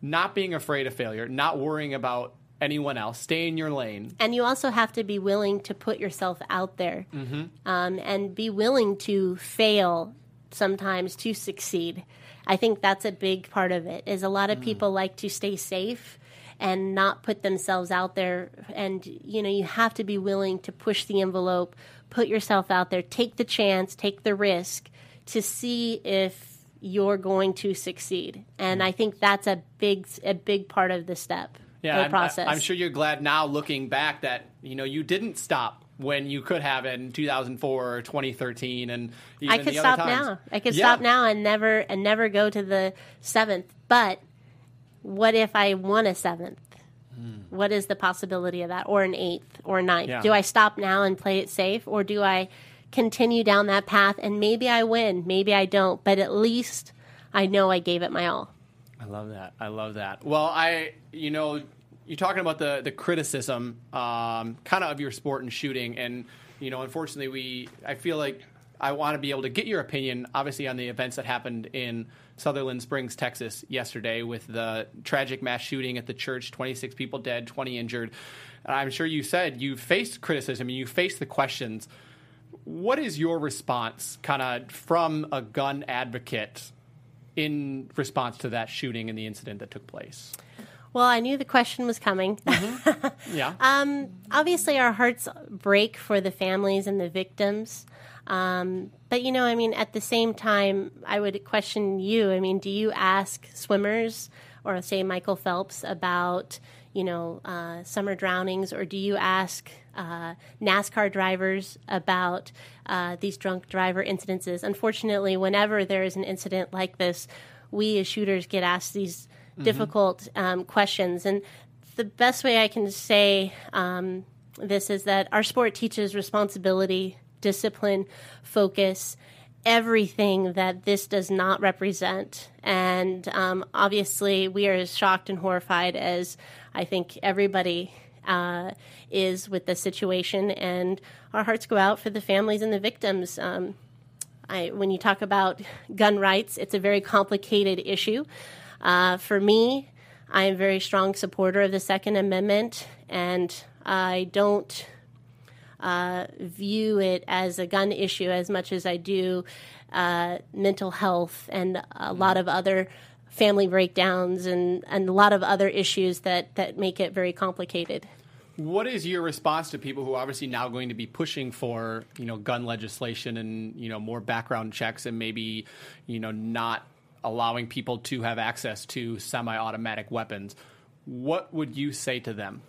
not being afraid of failure, not worrying about anyone else, stay in your lane. And you also have to be willing to put yourself out there mm-hmm. um, and be willing to fail sometimes to succeed. I think that's a big part of it. Is a lot of mm. people like to stay safe and not put themselves out there and you know you have to be willing to push the envelope put yourself out there take the chance take the risk to see if you're going to succeed. And I think that's a big a big part of the step. Yeah, the uh, process. I'm, I'm sure you're glad now looking back that you know you didn't stop when you could have in 2004 or 2013 and I could stop now. I could yeah. stop now and never and never go to the seventh. But what if I won a seventh? Hmm. What is the possibility of that, or an eighth, or a ninth? Yeah. Do I stop now and play it safe, or do I continue down that path and maybe I win, maybe I don't, but at least I know I gave it my all. I love that. I love that. Well, I, you know, you're talking about the the criticism, um, kind of of your sport and shooting, and you know, unfortunately, we, I feel like I want to be able to get your opinion, obviously, on the events that happened in Sutherland Springs, Texas, yesterday with the tragic mass shooting at the church, 26 people dead, 20 injured. And I'm sure you said you faced criticism and you faced the questions what is your response, kind of from a gun advocate, in response to that shooting and the incident that took place? Well, I knew the question was coming. Mm-hmm. yeah. [LAUGHS] um, obviously, our hearts break for the families and the victims. Um, but, you know, I mean, at the same time, I would question you. I mean, do you ask swimmers or, say, Michael Phelps about, you know, uh, summer drownings, or do you ask uh, NASCAR drivers about uh, these drunk driver incidences? Unfortunately, whenever there is an incident like this, we as shooters get asked these mm-hmm. difficult um, questions. And the best way I can say um, this is that our sport teaches responsibility, discipline, focus, everything that this does not represent. And um, obviously, we are as shocked and horrified as I think everybody uh, is with the situation, and our hearts go out for the families and the victims. Um, I, when you talk about gun rights, it's a very complicated issue. Uh, for me, I am a very strong supporter of the Second Amendment, and I don't uh, view it as a gun issue as much as I do uh, mental health and a lot of other family breakdowns and, and a lot of other issues that, that make it very complicated. What is your response to people who are obviously now going to be pushing for, you know, gun legislation and, you know, more background checks and maybe, you know, not allowing people to have access to semi-automatic weapons? What would you say to them?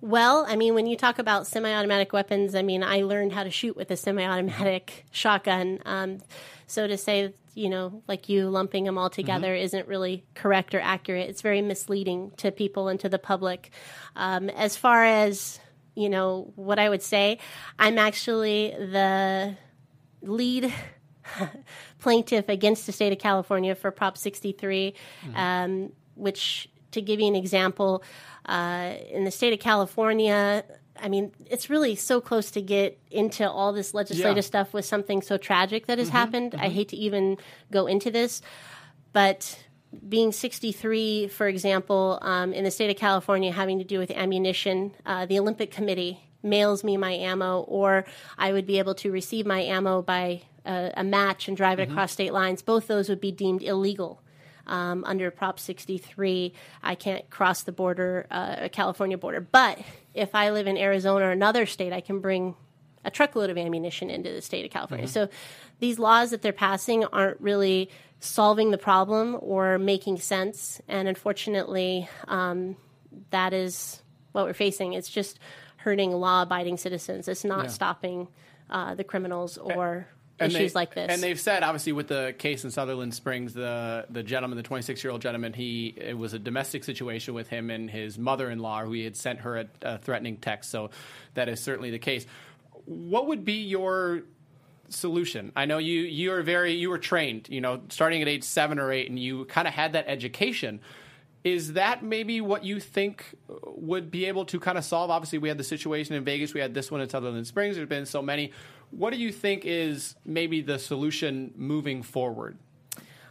Well, I mean, when you talk about semi-automatic weapons, I mean, I learned how to shoot with a semi-automatic shotgun. Um, so to say, you know, like you lumping them all together mm-hmm. isn't really correct or accurate. It's very misleading to people and to the public. Um, as far as you know, what I would say, I'm actually the lead [LAUGHS] plaintiff against the state of California for Prop 63, mm-hmm. um, which, to give you an example, uh, in the state of California, I mean, it's really so close to get into all this legislative yeah. stuff with something so tragic that has mm-hmm, happened. Mm-hmm. I hate to even go into this, but being 63, for example, um, in the state of California, having to do with ammunition, uh, the Olympic Committee mails me my ammo, or I would be able to receive my ammo by a, a match and drive it across state lines. Both those would be deemed illegal. Um, under Prop 63, I can't cross the border, uh, a California border. But if I live in Arizona or another state, I can bring a truckload of ammunition into the state of California. So these laws that they're passing aren't really solving the problem or making sense. And unfortunately, um, that is what we're facing. It's just hurting law abiding citizens, it's not Yeah. stopping uh, the criminals or And issues they- like this. And they've said, obviously, with the case in Sutherland Springs, the the gentleman, the 26 year old gentleman, he it was a domestic situation with him and his mother in law, who he had sent her a, a threatening text. So that is certainly the case. What would be your solution? I know you you are very you were trained, you know, starting at age seven or eight, and you kind of had that education. Is that maybe what you think would be able to kind of solve? Obviously, we had the situation in Vegas, we had this one in Sutherland Springs. There's been so many. What do you think is maybe the solution moving forward?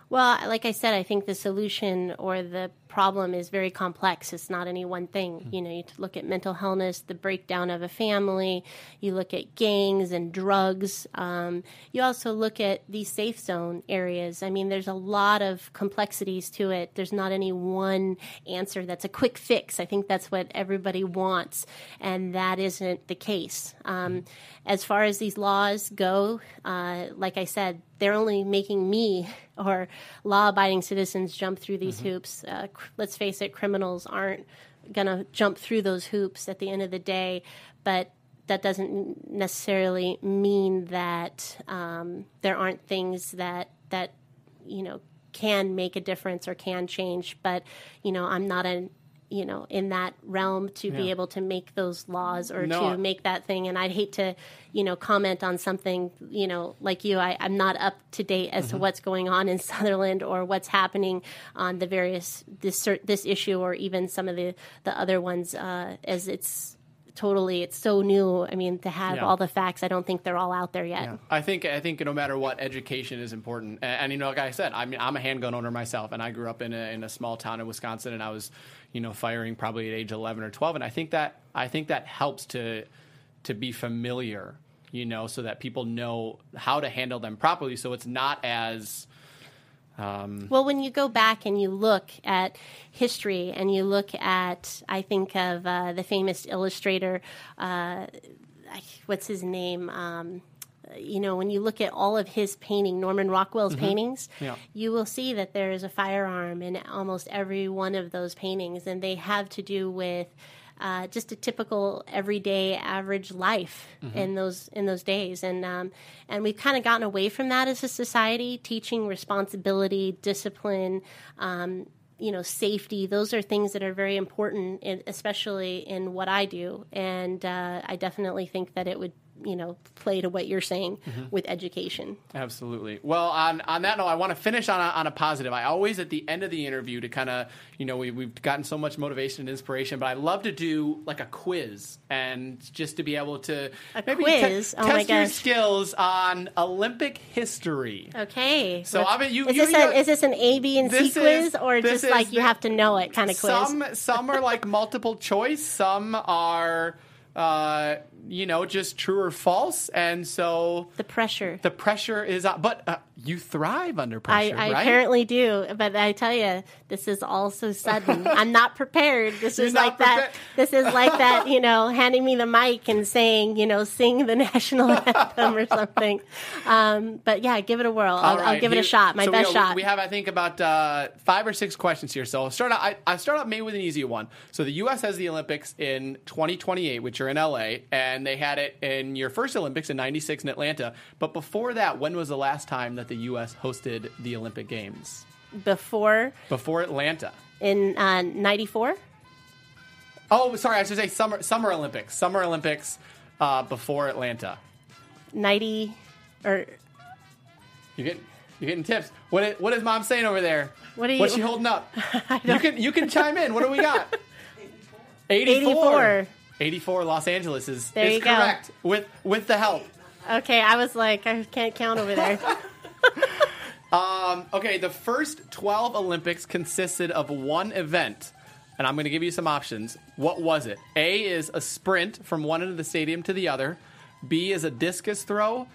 Well, like I said, I think the solution or the problem is very complex. It's not any one thing. You know, you look at mental illness, the breakdown of a family. You look at gangs and drugs. Um, you also look at these safe zone areas. I mean, there's a lot of complexities to it. There's not any one answer that's a quick fix. I think that's what everybody wants, and that isn't the case. Um, as far as these laws go, uh, like I said, they're only making me [LAUGHS] or law abiding citizens jump through these hoops. Uh, let's face it, criminals aren't going to jump through those hoops at the end of the day, but that doesn't necessarily mean that um, there aren't things that that you know can make a difference or can change. But you know, I'm not a you know in that realm to be able to make those laws or No, I- to make that thing. And i'd hate to you know comment on something you know like you. I, i'm not up to date as to what's going on in [LAUGHS] sutherland or what's happening on the various this this issue or even some of the the other ones uh, as it's totally it's so new. I mean to have Yeah. all the facts i don't think they're all out there yet. I think I think no matter what, education is important. And, and you know, like I said, I mean, I'm a handgun owner myself, and I grew up in a, in a small town in Wisconsin, and I was, you know, firing probably at age 11 or 12, and I think that I think that helps to to be familiar, you know, so that people know how to handle them properly, so it's not as Well, when you go back and you look at history and you look at, I think of uh, the famous illustrator, uh, what's his name? Um, you know, when you look at all of his painting, Norman Rockwell's paintings, Yeah. you will see that there is a firearm in almost every one of those paintings, and they have to do with uh, just a typical everyday average life in those in those days, and um, and we've kind of gotten away from that as a society, teaching responsibility, discipline. Um, you know, safety. Those are things that are very important, in, especially in what I do. And uh, I definitely think that it would, you know, play to what you're saying with education. Absolutely. Well, on, on that note, I want to finish on a, on a positive. I always, at the end of the interview, to kind of, you know, we, we've gotten so much motivation and inspiration, but I love to do like a quiz and just to be able to A maybe quiz? te- Oh test your skills on Olympic history. Okay. So, Let's- I mean, you- is you- this you- a, is this an A, B, and C quiz, is- or just like you have to know it kind of quiz? Some some are like multiple choice. Some are, uh, you know, just true or false. And so the pressure. the pressure is. But uh, you thrive under I, pressure, I right? apparently do, but I tell you, this is all so sudden. [LAUGHS] I'm not prepared. This You're is like that. This is like [LAUGHS] that. You know, handing me the mic and saying, you know, sing the [LAUGHS] national anthem or something. Um, but yeah, give it a whirl. I'll, All I'll right, give it a shot. My so we best got- shot. We have, I think, about uh, five or six questions here. So I'll start out. I, I start out maybe with an easy one. So the U.S. has the Olympics in 2028, which are in L.A., and they had it in your first Olympics in '96 in Atlanta. But before that, when was the last time that the U.S. hosted the Olympic Games? Before Before Atlanta. in uh, '94. Oh, sorry, I should say summer Summer Olympics. Summer Olympics uh, before Atlanta. 90 or You get you're getting tips. What is, what is mom saying over there? What are you- What's she holding up? [LAUGHS] you can you can chime in. What do we got? [LAUGHS] 84. 84. 84 Los Angeles is, There is you go. correct with with the help. okay i was like i can't count over there [LAUGHS] Um, okay, the first 12 Olympics consisted of one event, and I'm going to give you some options. What was it? A is a sprint from one end of the stadium to the other. B is a discus throw.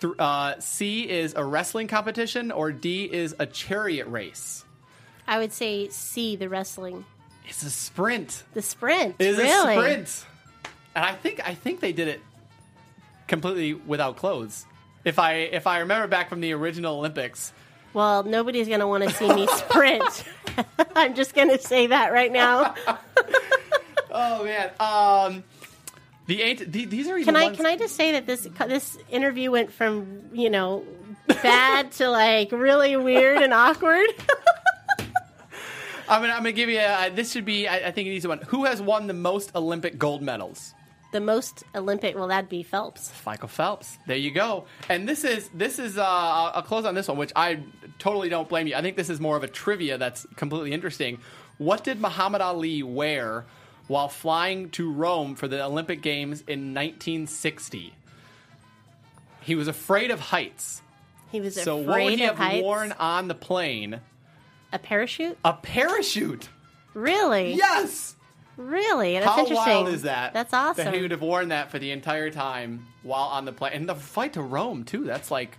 Th- uh, C is a wrestling competition, or D is a chariot race. I would say C, the wrestling, It's a sprint. the sprint. It is really? a sprint. And I think I think they did it completely without clothes. If I if I remember back from the original Olympics, Well, nobody's going to want to see me [LAUGHS] sprint. [LAUGHS] I'm just going to say that right now. [LAUGHS] Oh man. Um, the eight. The, these are even Can I ones- can I just say that this this interview went from you know bad to like really weird and awkward. I'm gonna, I'm gonna give you. A, this should be. I, I think an easy one. Who has won the most Olympic gold medals? the most Olympic, well, that'd be Phelps. Michael Phelps. There you go. And this is this is. Uh, I'll close on this one, which I totally don't blame you. I think this is more of a trivia that's completely interesting. What did Muhammad Ali wear while flying to Rome for the Olympic Games in 1960? He was afraid of heights. He was So afraid what would he have heights. worn on the plane? A parachute? A parachute. Really? Yes. Really? That's How interesting. wild is that? That's awesome. That he would have worn that for the entire time while on the plane, and the flight to Rome too. That's like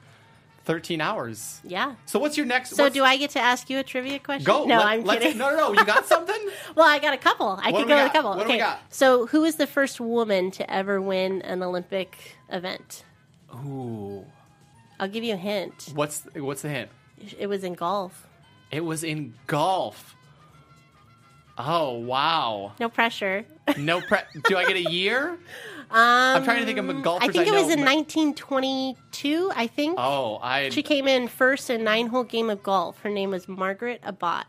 thirteen hours. yeah. So what's your next? So do I get to ask you a trivia question? go? No, Let- I'm kidding. No, no, no. You got [LAUGHS] something? Well, I got a couple. I What could go with a couple. What do we okay. got? So, who was the first woman to ever win an Olympic event? Ooh. I'll give you a hint. What's what's the hint? It was in golf. It was in golf. Oh wow! No pressure. No pre. do I get a year? [LAUGHS] I'm trying to think of golfers. I think it know, was in 1922. I think Oh, I she came in first in nine-hole game of golf. Her name was Margaret Abbott.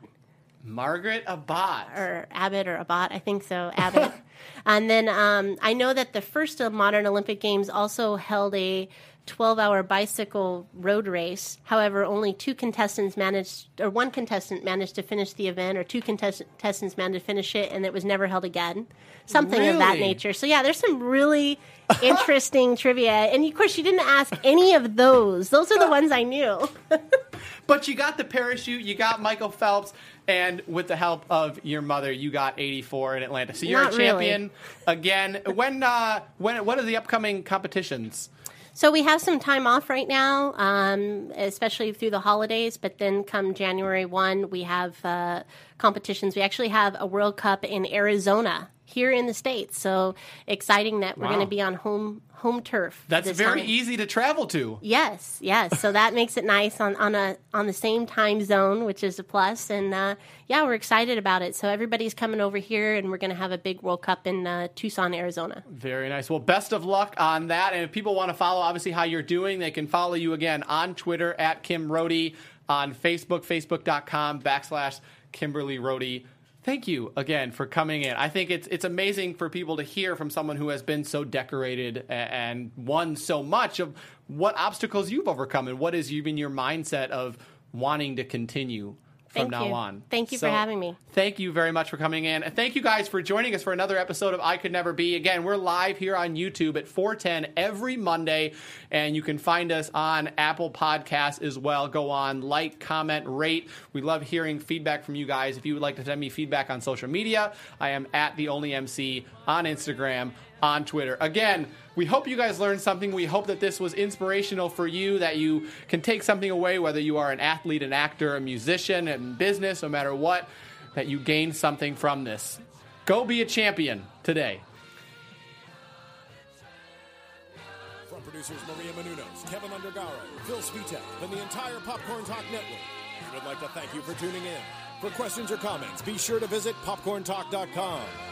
Margaret Abbott. or Abbott or Abbott, I think so, [LAUGHS] Abbott. and then um, I know that the first of modern Olympic Games also held a 12 hour bicycle road race. However, only two contestants managed, or one contestant managed to finish the event, or two contestants managed to finish it, and it was never held again. Something of that nature. So, yeah, there's some really [LAUGHS] interesting trivia. And of course, you didn't ask any of those. Those are the ones I knew. [LAUGHS] But you got the parachute, you got Michael Phelps, and with the help of your mother, you got 84 in Atlanta. So you're Not a really. champion again. When uh when what are the upcoming competitions? So we have some time off right now, um, especially through the holidays. But then come January one, we have uh, competitions. We actually have a World Cup in Arizona here in the states. So exciting that we're Wow. going to be on home home turf. That's very time. easy to travel to. Yes, yes. So that [LAUGHS] makes it nice on, on a on the same time zone, which is a plus. And uh, yeah, we're excited about it. So everybody's coming over here, and we're going to have a big World Cup in uh, Tucson, Arizona. Very nice. Well, best of luck on that. And if people want to follow, obviously, how you're doing, they can follow you again on Twitter at Kim Rhode, on Facebook, facebook.com backslash Kimberly Rhode. Thank you again for coming in. I think it's it's amazing for people to hear from someone who has been so decorated and won so much of what obstacles you've overcome and what is even your mindset of wanting to continue from Thank now you. on. Thank you for having me. Thank you very much for coming in. And thank you guys for joining us for another episode of I Could Never Be. Again, we're live here on YouTube at 410 every Monday, and you can find us on Apple Podcasts as well. Go on, like, comment, rate. We love hearing feedback from you guys. If you would like to send me feedback on social media, I am at the only MC on Instagram, on Twitter. Again, we hope you guys learned something. We hope that this was inspirational for you, that you can take something away, whether you are an athlete, an actor, a musician, in business, no matter what, that you gain something from this. Go be a champion today. From producers Maria Menounos, Kevin Undergaro, Phil Svitek, and the entire Popcorn Talk Network, we would like to thank you for tuning in. For questions or comments, be sure to visit popcorntalk.com.